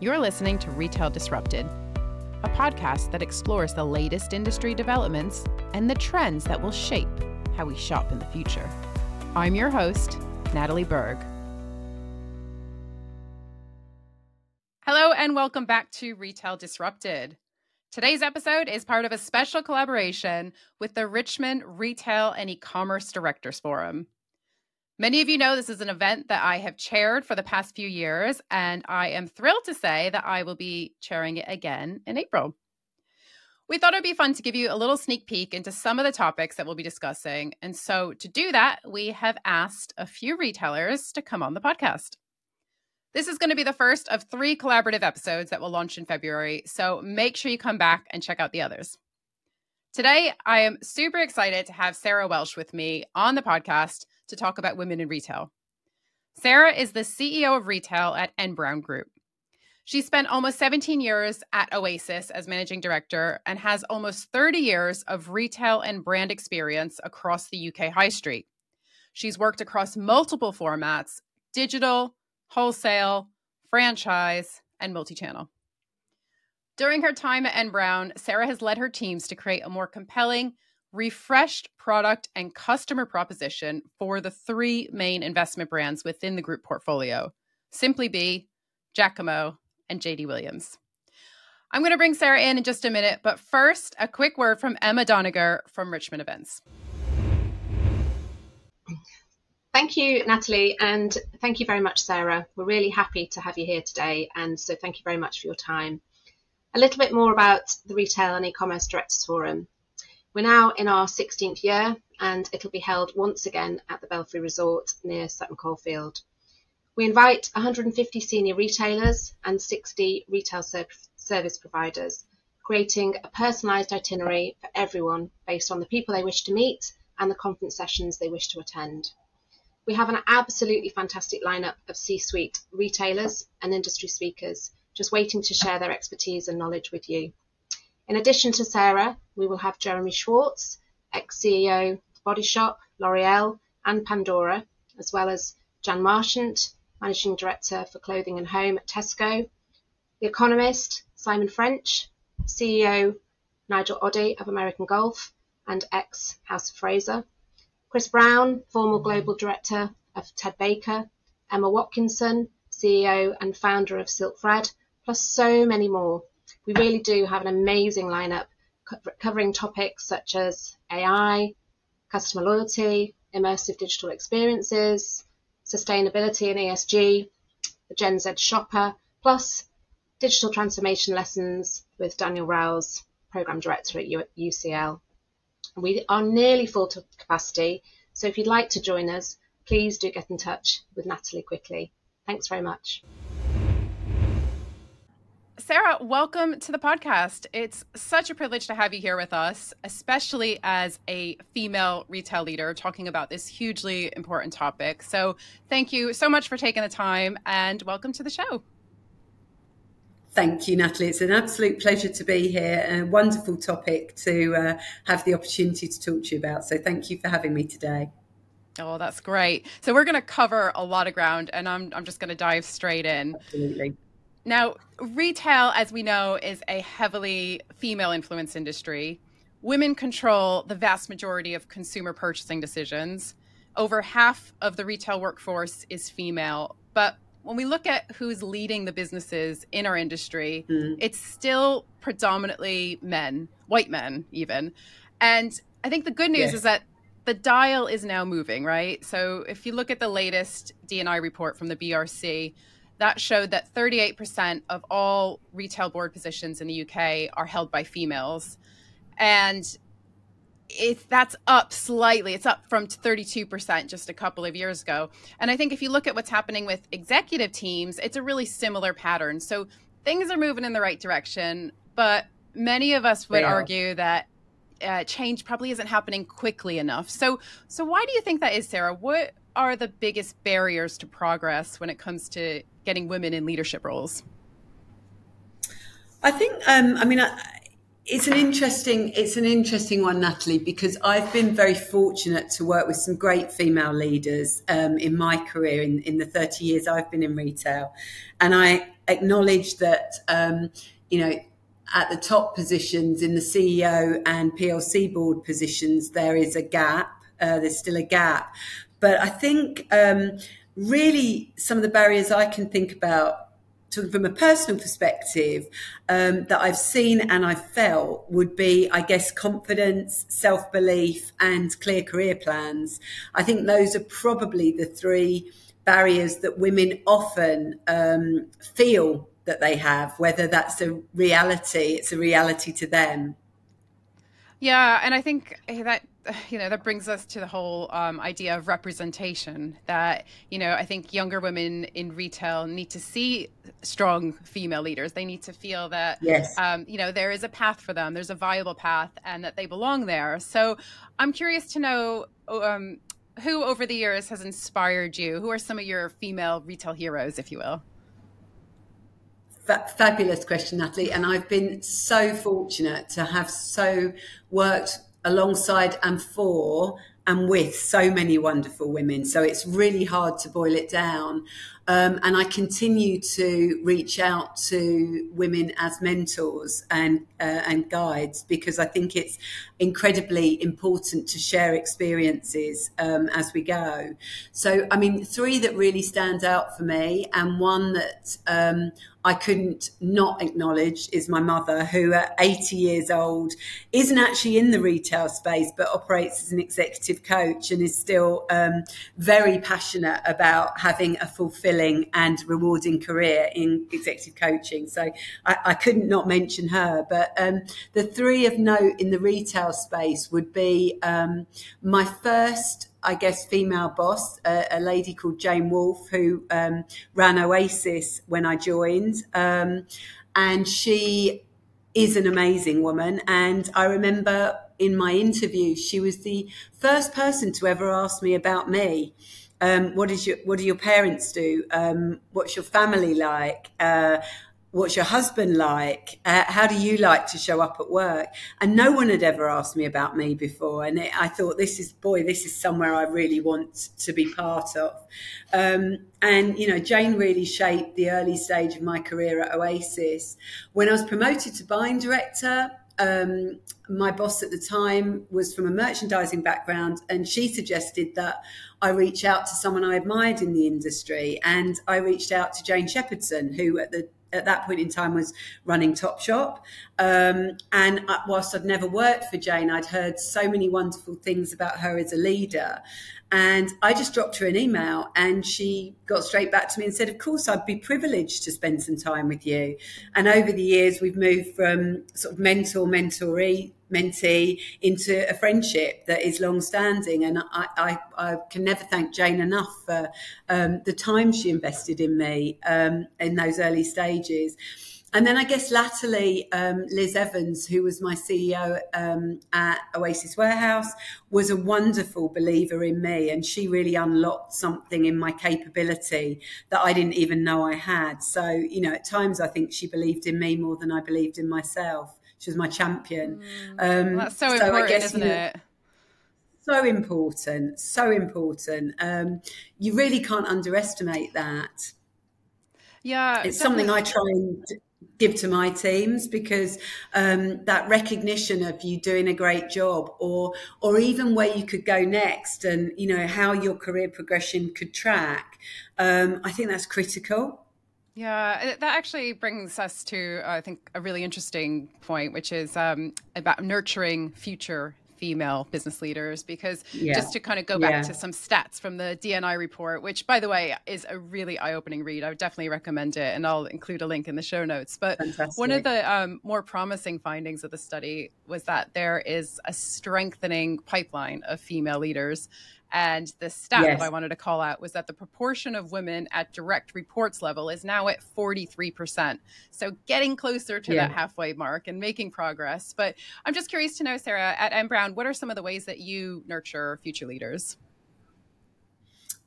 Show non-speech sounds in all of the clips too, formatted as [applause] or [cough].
You're listening to Retail Disrupted, a podcast that explores the latest industry developments and the trends that will shape how we shop in the future. I'm your host, Natalie Berg. Hello, and welcome back to Retail Disrupted. Today's episode is part of a special collaboration with the Richmond Retail and E-commerce Directors Forum. Many of you know this is an event that I have chaired for the past few years, and I am thrilled to say that I will be chairing it again in April. We thought it'd be fun to give you a little sneak peek into some of the topics that we'll be discussing. And so, to do that, we have asked a few retailers to come on the podcast. This is going to be the first of three collaborative episodes that will launch in February. So, make sure you come back and check out the others. Today, I am super excited to have Sarah Welsh with me on the podcast to talk about women in retail. Sarah is the CEO of retail at N Brown Group. She spent almost 17 years at Oasis as managing director and has almost 30 years of retail and brand experience across the UK high street. She's worked across multiple formats digital, wholesale, franchise, and multi channel. During her time at N Brown, Sarah has led her teams to create a more compelling, refreshed product and customer proposition for the three main investment brands within the group portfolio Simply Be, Jacamo, and JD Williams. I'm going to bring Sarah in in just a minute, but first, a quick word from Emma Doniger from Richmond Events. Thank you, Natalie, and thank you very much, Sarah. We're really happy to have you here today, and so thank you very much for your time. A little bit more about the Retail and E-commerce Directors Forum. We're now in our 16th year and it'll be held once again at the Belfry Resort near Sutton Coldfield. We invite 150 senior retailers and 60 retail service providers, creating a personalised itinerary for everyone based on the people they wish to meet and the conference sessions they wish to attend. We have an absolutely fantastic lineup of C-suite retailers and industry speakers just waiting to share their expertise and knowledge with you. In addition to Sarah, we will have Jeremy Schwartz, ex-CEO of Body Shop, L'Oreal, and Pandora, as well as Jan Marchant, Managing Director for Clothing and Home at Tesco, The Economist, Simon French, CEO Nigel Oddy of American Golf and ex House of Fraser, Chris Brown, former Global Director of Ted Baker, Emma Watkinson, CEO and founder of SilkFred, plus so many more. We really do have an amazing lineup covering topics such as AI, customer loyalty, immersive digital experiences, sustainability and ESG, the Gen Z shopper, plus digital transformation lessons with Daniel Rouse, program director at UCL. We are nearly full to capacity, so if you'd like to join us, please do get in touch with Natalie quickly. Thanks very much. Sarah, welcome to the podcast. It's such a privilege to have you here with us, especially as a female retail leader talking about this hugely important topic. So, thank you so much for taking the time and welcome to the show. Thank you, Natalie. It's an absolute pleasure to be here a wonderful topic to uh, have the opportunity to talk to you about. So, thank you for having me today. Oh, that's great. So, we're going to cover a lot of ground and I'm, I'm just going to dive straight in. Absolutely. Now, retail, as we know, is a heavily female influenced industry. Women control the vast majority of consumer purchasing decisions. Over half of the retail workforce is female. But when we look at who's leading the businesses in our industry, mm. it's still predominantly men, white men, even. And I think the good news is that the dial is now moving, right? So if you look at the latest D&I report from the BRC, that showed that 38% of all retail board positions in the UK are held by females. And if that's up slightly, it's up from 32% just a couple of years ago. And I think if you look at what's happening with executive teams, it's a really similar pattern. So things are moving in the right direction, but many of us would argue that uh, change probably isn't happening quickly enough. So, so why do you think that is, Sarah? What are the biggest barriers to progress when it comes to getting women in leadership roles? I think, um, I mean, I, it's an interesting it's an interesting one natalie because i've been very fortunate to work with some great female leaders um, in my career in, in the 30 years i've been in retail and i acknowledge that, um, you know, at the top positions in the CEO and PLC board positions, there is a gap. Uh, there's still a gap. But I think um, really some of the barriers I can think about talking from a personal perspective um, that I've seen and I've felt would be, I guess, confidence, self belief, and clear career plans. I think those are probably the three barriers that women often um, feel that they have, whether that's a reality, it's a reality to them. Yeah, and I think that [sighs] you know that brings us to the whole um, idea of representation that you know i think younger women in retail need to see strong female leaders. They need to feel that yes. um, you know there is a path for them. There's a viable path and that they belong there. So i'm curious to know um, who over the years has inspired you? Who are some of your female retail heroes if you will fabulous question natalie and i've been so fortunate to have so worked alongside and for and with so many wonderful women. So it's really hard to boil it down. Um, and I continue to reach out to women as mentors and uh, and guides because I think it's incredibly important to share experiences um, as we go. So, I mean, three that really stand out for me, and one that um, I couldn't not acknowledge is my mother, who at 80 years old isn't actually in the retail space, but operates as an executive coach and is still um, very passionate about having a fulfilling and rewarding career in executive coaching. So I, I couldn't not mention her. But um, the three of note in the retail space would be um, my first I guess, female boss, a, a lady called Jane Wolfe, who um, ran Oasis when I joined. Um, and she is an amazing woman. And I remember in my interview, she was the first person to ever ask me about me. Um, what is your what do your parents do? Um, what's your family like? Uh, what's your husband like? Uh, how do you like to show up at work? And no one had ever asked me about me before. And it, I thought, this is, boy, this is somewhere I really want to be part of. Um, and, you know, Jane really shaped the early stage of my career at Oasis. When I was promoted to buying director, um, my boss at the time was from a merchandising background, and she suggested that I reach out to someone I admired in the industry. And I reached out to Jane Shepherdson, who at the at that point in time was running Topshop. Um, and whilst I'd never worked for Jane, I'd heard so many wonderful things about her as a leader. And I just dropped her an email and she got straight back to me and said, Of course, I'd be privileged to spend some time with you. And over the years, we've moved from sort of mentor, mentoree, mentee into a friendship that is long standing. And I, I, I, can never thank Jane enough for um, the time she invested in me um, in those early stages. And then I guess latterly, um, Liz Evans, who was my CEO um, at Oasis Warehouse, was a wonderful believer in me. And she really unlocked something in my capability that I didn't even know I had. So, you know, at times I think she believed in me more than I believed in myself. She was my champion. Mm. Um, That's so, so important, guess, isn't you know, it? So important, so important. Um, you really can't underestimate that. Yeah, it's definitely. something I try and give to my teams because um, that recognition of you doing a great job or or even where you could go next and you know how your career progression could track um, i think that's critical yeah, that actually brings us to, uh, I think, a really interesting point, which is um, about nurturing future female business leaders because yeah. just to kind of go back yeah. to some stats from the D&I report, which by the way is a really eye-opening read. I would definitely recommend it, and I'll include a link in the show notes. But Fantastic. one of the um, more promising findings of the study was that there is a strengthening pipeline of female leaders and the stat yes. that I wanted to call out was that the proportion of women at direct reports level is now at 43%. So getting closer to yeah. that halfway mark and making progress. But I'm just curious to know, Sarah, at N Brown, what are some of the ways that you nurture future leaders?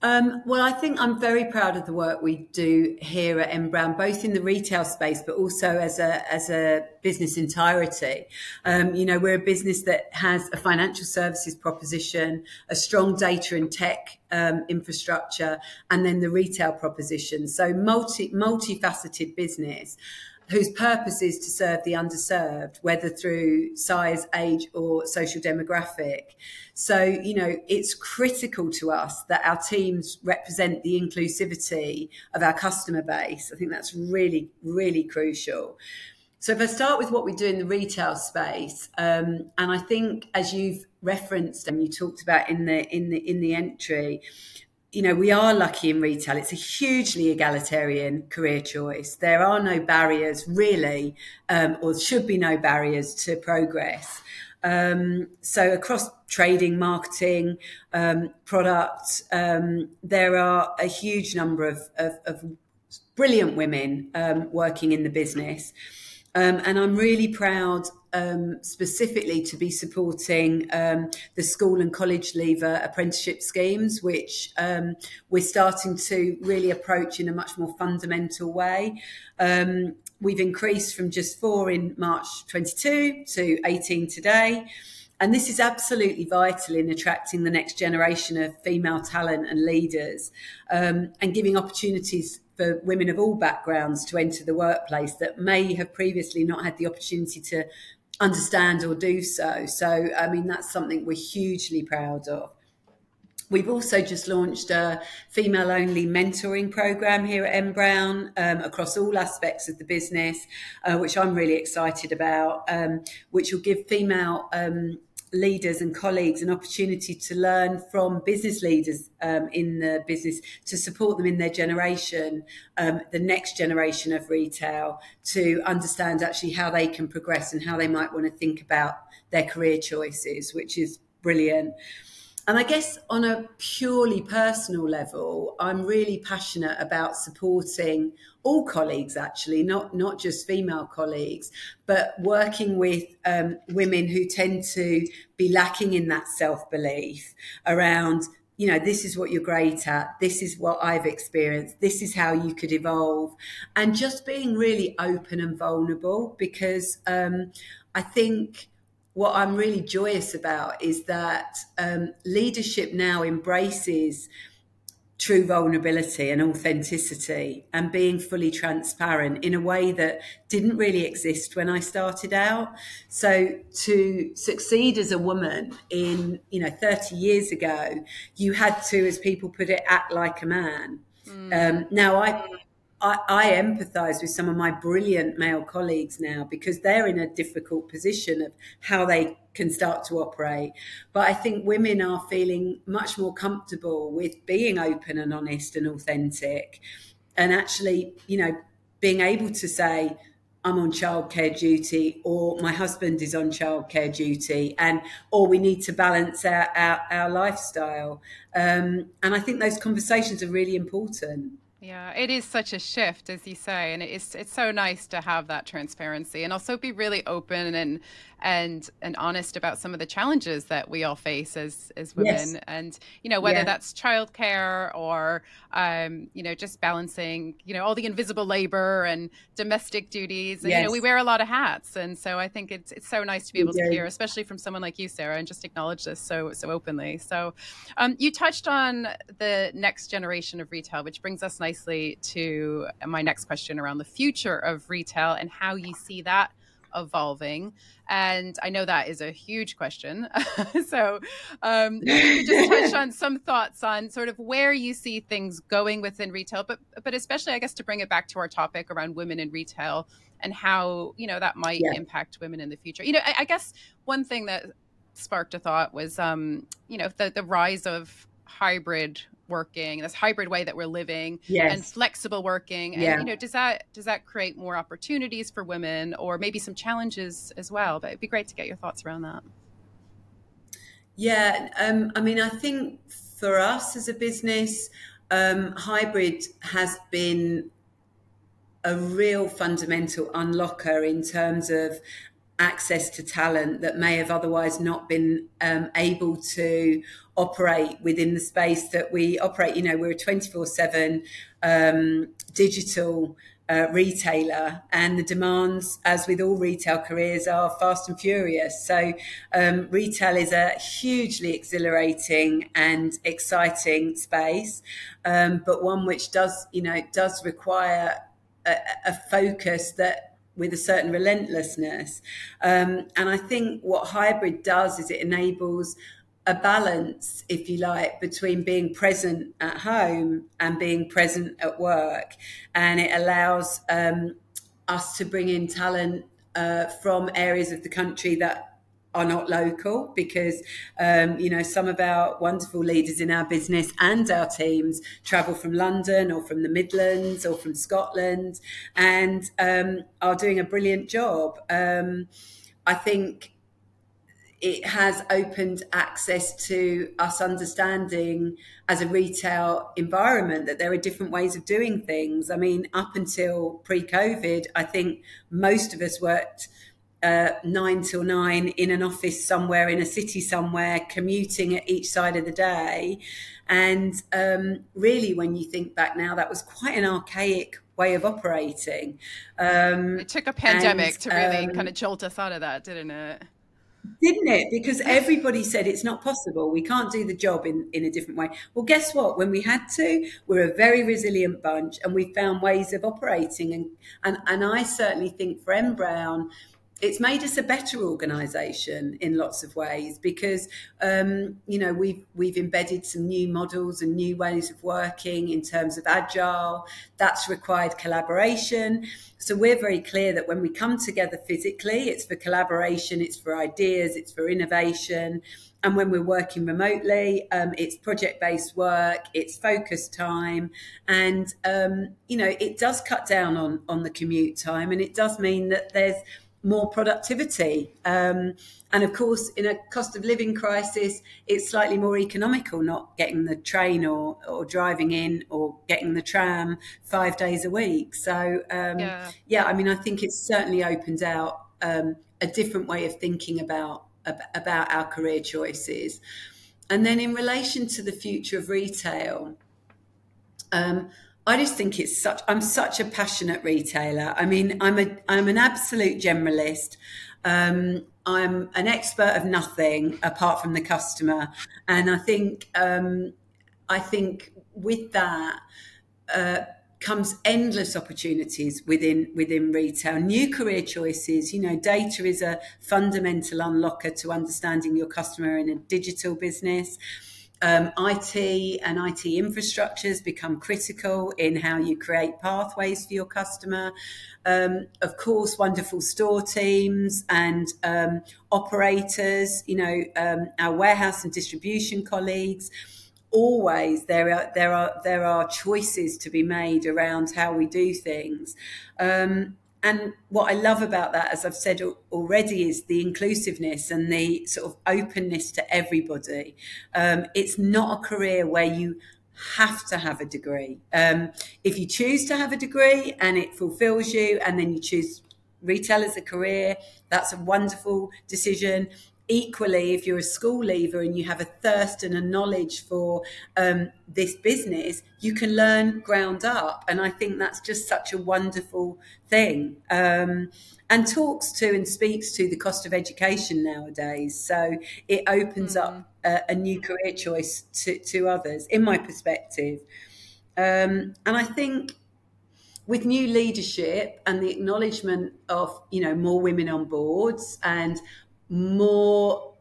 Um, well, I think I'm very proud of the work we do here at N Brown, both in the retail space, but also as a as a business entirety. Um, you know, we're a business that has a financial services proposition, a strong data and tech um, infrastructure, and then the retail proposition. So multi multifaceted business whose purpose is to serve the underserved, whether through size, age, or social demographic. So, you know, it's critical to us that our teams represent the inclusivity of our customer base. I think that's really, really crucial. So, if I start with what we do in the retail space, um, and I think as you've referenced and you talked about in the in the in the entry, you know, we are lucky in retail. It's a hugely egalitarian career choice. There are no barriers, really, um, or should be no barriers to progress. Um, so across trading, marketing, um, product, um, there are a huge number of, of, of brilliant women um, working in the business. Um, and I'm really proud um, specifically to be supporting um, the school and college leaver apprenticeship schemes, which um, we're starting to really approach in a much more fundamental way. Um, we've increased from just four in March 22 to 18 today. And this is absolutely vital in attracting the next generation of female talent and leaders um, and giving opportunities for women of all backgrounds to enter the workplace that may have previously not had the opportunity to understand or do so. So, I mean, that's something we're hugely proud of. We've also just launched a female only mentoring program here at N Brown um, across all aspects of the business, uh, which I'm really excited about, um, which will give female um, leaders and colleagues an opportunity to learn from business leaders um, in the business to support them in their generation, um, the next generation of retail, to understand actually how they can progress and how they might want to think about their career choices, which is brilliant. And I guess on a purely personal level, I'm really passionate about supporting all colleagues, actually, not, not just female colleagues, but working with um, women who tend to be lacking in that self belief around you know, this is what you're great at. This is what I've experienced. This is how you could evolve. And just being really open and vulnerable because um, I think what I'm really joyous about is that um, leadership now embraces true vulnerability and authenticity and being fully transparent in a way that didn't really exist when I started out. So to succeed as a woman in, you know, 30 years ago, you had to, as people put it, act like a man. Mm. Um, now I I, I empathize with some of my brilliant male colleagues now because they're in a difficult position of how they can start to operate. But I think women are feeling much more comfortable with being open and honest and authentic and actually, you know, being able to say, I'm on childcare duty, or my husband is on childcare duty, and or we need to balance our our, our lifestyle. Um, and I think those conversations are really important. Yeah, it is such a shift, as you say, and it's it's so nice to have that transparency and also be really open and and and honest about some of the challenges that we all face as as women, yes. and you know whether yeah. that's childcare or um, you know just balancing you know all the invisible labor and domestic duties. And, yes. You know we wear a lot of hats, and so I think it's it's so nice to be able to hear, especially from someone like you, Sarah, and just acknowledge this so so openly. So um, you touched on the next generation of retail, which brings us nicely to my next question around the future of retail and how you see that evolving? And I know that is a huge question. [laughs] so, um, just touch on some thoughts on sort of where you see things going within retail, but but especially, I guess, to bring it back to our topic around women in retail and how you know that might yeah. impact women in the future. You know, I, I guess one thing that sparked a thought was, um, you know, the the rise of hybrid working this hybrid way that we're living yes. and flexible working and yeah. you know does that does that create more opportunities for women or maybe some challenges as well but it'd be great to get your thoughts around that yeah um, i mean i think for us as a business um, hybrid has been a real fundamental unlocker in terms of access to talent that may have otherwise not been um, able to operate within the space that we operate. You know, we're a 24 um, 7 digital uh, retailer, and the demands, as with all retail careers, are fast and furious. So, um, retail is a hugely exhilarating and exciting space, um, but one which does, you know, does require a, a focus that with a certain relentlessness. Um, and I think what hybrid does is it enables a balance, if you like, between being present at home and being present at work. And it allows um, us to bring in talent uh, from areas of the country that are not local because um, you know some of our wonderful leaders in our business and our teams travel from London or from the Midlands or from Scotland and um, are doing a brilliant job. Um, I think it has opened access to us understanding as a retail environment that there are different ways of doing things. I mean, up until pre COVID, I think most of us worked uh, nine till nine in an office somewhere in a city somewhere, commuting at each side of the day. And um, really, when you think back now, that was quite an archaic way of operating. Um, it took a pandemic and, to really um, kind of jolt us out of that, didn't it? Didn't it? Because everybody said it's not possible. We can't do the job in, in a different way. Well, guess what? When we had to, we're a very resilient bunch and we found ways of operating. And, and, and I certainly think for N. Brown, it's made us a better organisation in lots of ways because um, you know we've we've embedded some new models and new ways of working in terms of agile. That's required collaboration. So we're very clear that when we come together physically, it's for collaboration, it's for ideas, it's for innovation. And when we're working remotely, um, it's project based work, it's focus time. And, um, you know, it does cut down on, on the commute time. And it does mean that there's more productivity. Um, and of course, in a cost of living crisis, it's slightly more economical not getting the train or, or driving in or getting the tram five days a week. So, um, yeah. yeah. I mean, I think it's certainly opened out um, a different way of thinking about, about our career choices. And then in relation to the future of retail, um, I just think it's such. I'm such a passionate retailer. I mean, I'm a I'm an absolute generalist. Um, I'm an expert of nothing apart from the customer, and I think um, I think with that. Uh, comes endless opportunities within within retail new career choices you know data is a fundamental unlocker to understanding your customer in a digital business um, IT and IT infrastructures become critical in how you create pathways for your customer. Um, of course, wonderful store teams and um, operators, you know, um, our warehouse and distribution colleagues. Always there are there are there are choices to be made around how we do things. Um, and what I love about that, as I've said already, is the inclusiveness and the sort of openness to everybody. Um, it's not a career where you have to have a degree. Um, if you choose to have a degree and it fulfills you, and then you choose retail as a career, that's a wonderful decision equally, if you're a school leaver and you have a thirst and a knowledge for um, this business, you can learn ground up. And I think that's just such a wonderful thing. Um, and talks to and speaks to the cost of education nowadays. So it opens mm. up a, a, new career choice to, to others, in my perspective. Um, and I think with new leadership and the acknowledgement of you know more women on boards and more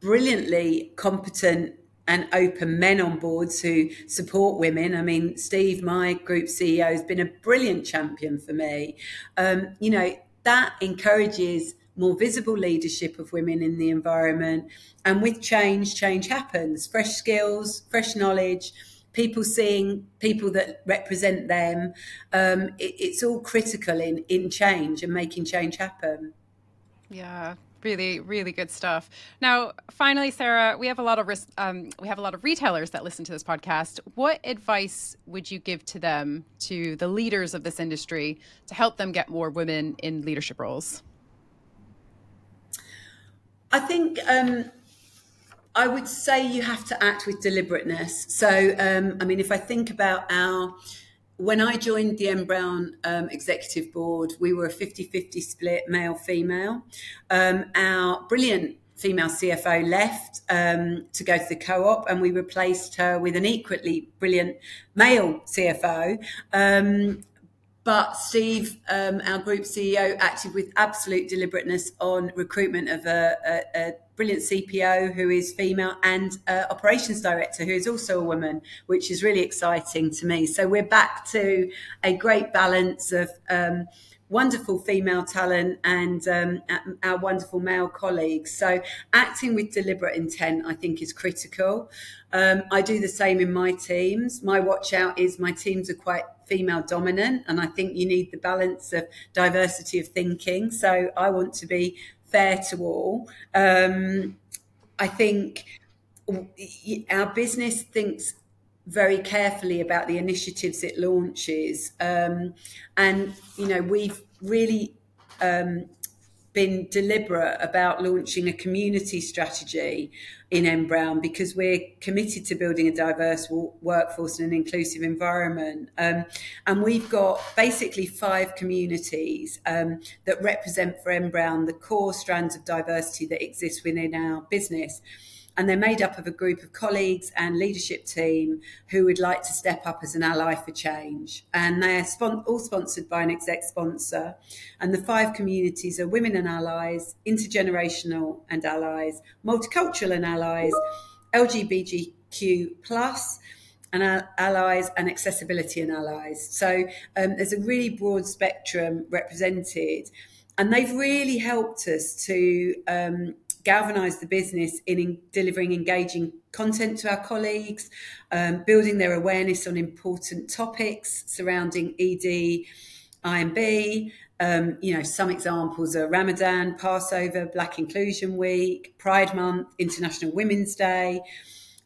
brilliantly competent and open men on boards who support women. I mean, Steve, my group CEO, has been a brilliant champion for me. Um, you know, that encourages more visible leadership of women in the environment. And with change, change happens. Fresh skills, fresh knowledge, people seeing people that represent them. Um, it, it's all critical in, in change and making change happen. Yeah, really really good stuff. Now finally sarah we have a lot of um, we have a lot of retailers that listen to this podcast. What advice would you give to them to the leaders of this industry to help them get more women in leadership roles? I think um, I would say you have to act with deliberateness. So, um, I mean, if I think about our when I joined the N. Brown um, executive board, we were a 50 50 split male female. Um, our brilliant female CFO left um, to go to the co op, and we replaced her with an equally brilliant male CFO. But Steve, um, our group CEO, acted with absolute deliberateness on recruitment of a, a, a brilliant CPO who is female and uh, operations director who is also a woman, which is really exciting to me. So we're back to a great balance of um, wonderful female talent and um, our wonderful male colleagues. So acting with deliberate intent, I think, is critical. Um, I do the same in my teams. My watch out is my teams are quite female dominant, and I think you need the balance of diversity of thinking. So I want to be fair to all. Um, I think our business thinks very carefully about the initiatives it launches. Um, and, you know, we've really um, been deliberate about launching a community strategy in N Brown because we're committed to building a diverse workforce and an inclusive environment. Um, and we've got basically five communities um, that represent for N Brown the core strands of diversity that exist within our business and they're made up of a group of colleagues and leadership team who would like to step up as an ally for change. And they're spon- all sponsored by an exec sponsor. And the five communities are women and allies, intergenerational and allies, multicultural and allies, LGBTQ plus and allies and accessibility and allies. So um, there's a really broad spectrum represented, and they've really helped us to um, galvanize the business in, in delivering engaging content to our colleagues, um, building their awareness on important topics surrounding ED, IMB. Um, you know, some examples are Ramadan, Passover, Black Inclusion Week, Pride Month, International Women's Day,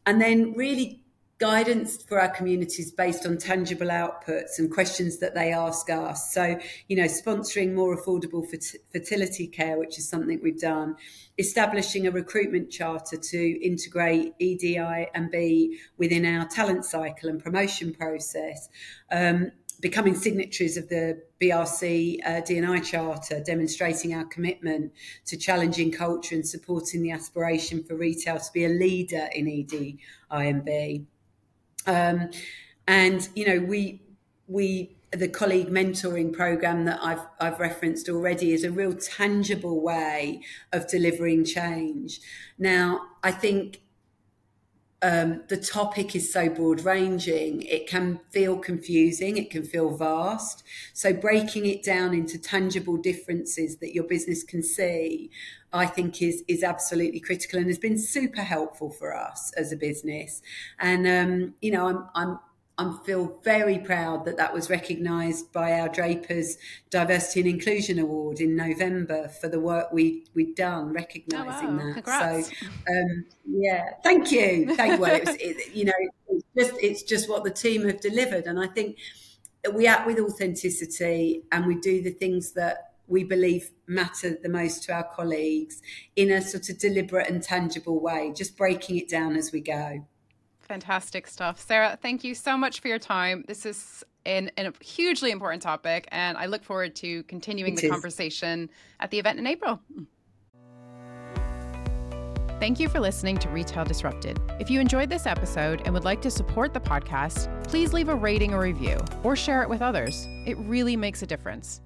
and then really guidance for our communities based on tangible outputs and questions that they ask us. So, you know, sponsoring more affordable fertility care, which is something we've done, establishing a recruitment charter to integrate EDI and B within our talent cycle and promotion process. Um, becoming signatories of the BRC uh, D&I Charter, demonstrating our commitment to challenging culture and supporting the aspiration for retail to be a leader in ED, IMB. Um, and you know, we we the colleague mentoring program that I've I've referenced already is a real tangible way of delivering change. Now, I think um, the topic is so broad ranging, it can feel confusing, it can feel vast. So, breaking it down into tangible differences that your business can see, I think is is absolutely critical and has been super helpful for us as a business. And um, you know, I'm I'm I feel very proud that that was recognised by our Drapers Diversity and Inclusion Award in November for the work we we'd done, recognising oh, wow. that. Congrats. So, um, yeah, thank you. Thank well, it was, [laughs] it, you know, it's just it's just what the team have delivered, and I think we act with authenticity and we do the things that we believe matter the most to our colleagues in a sort of deliberate and tangible way, just breaking it down as we go. Fantastic stuff. Sarah, thank you so much for your time. This is an a hugely important topic, and I look forward to continuing it the is. conversation at the event in April. Thank you for listening to Retail Disrupted. If you enjoyed this episode and would like to support the podcast, please leave a rating or review or share it with others. It really makes a difference.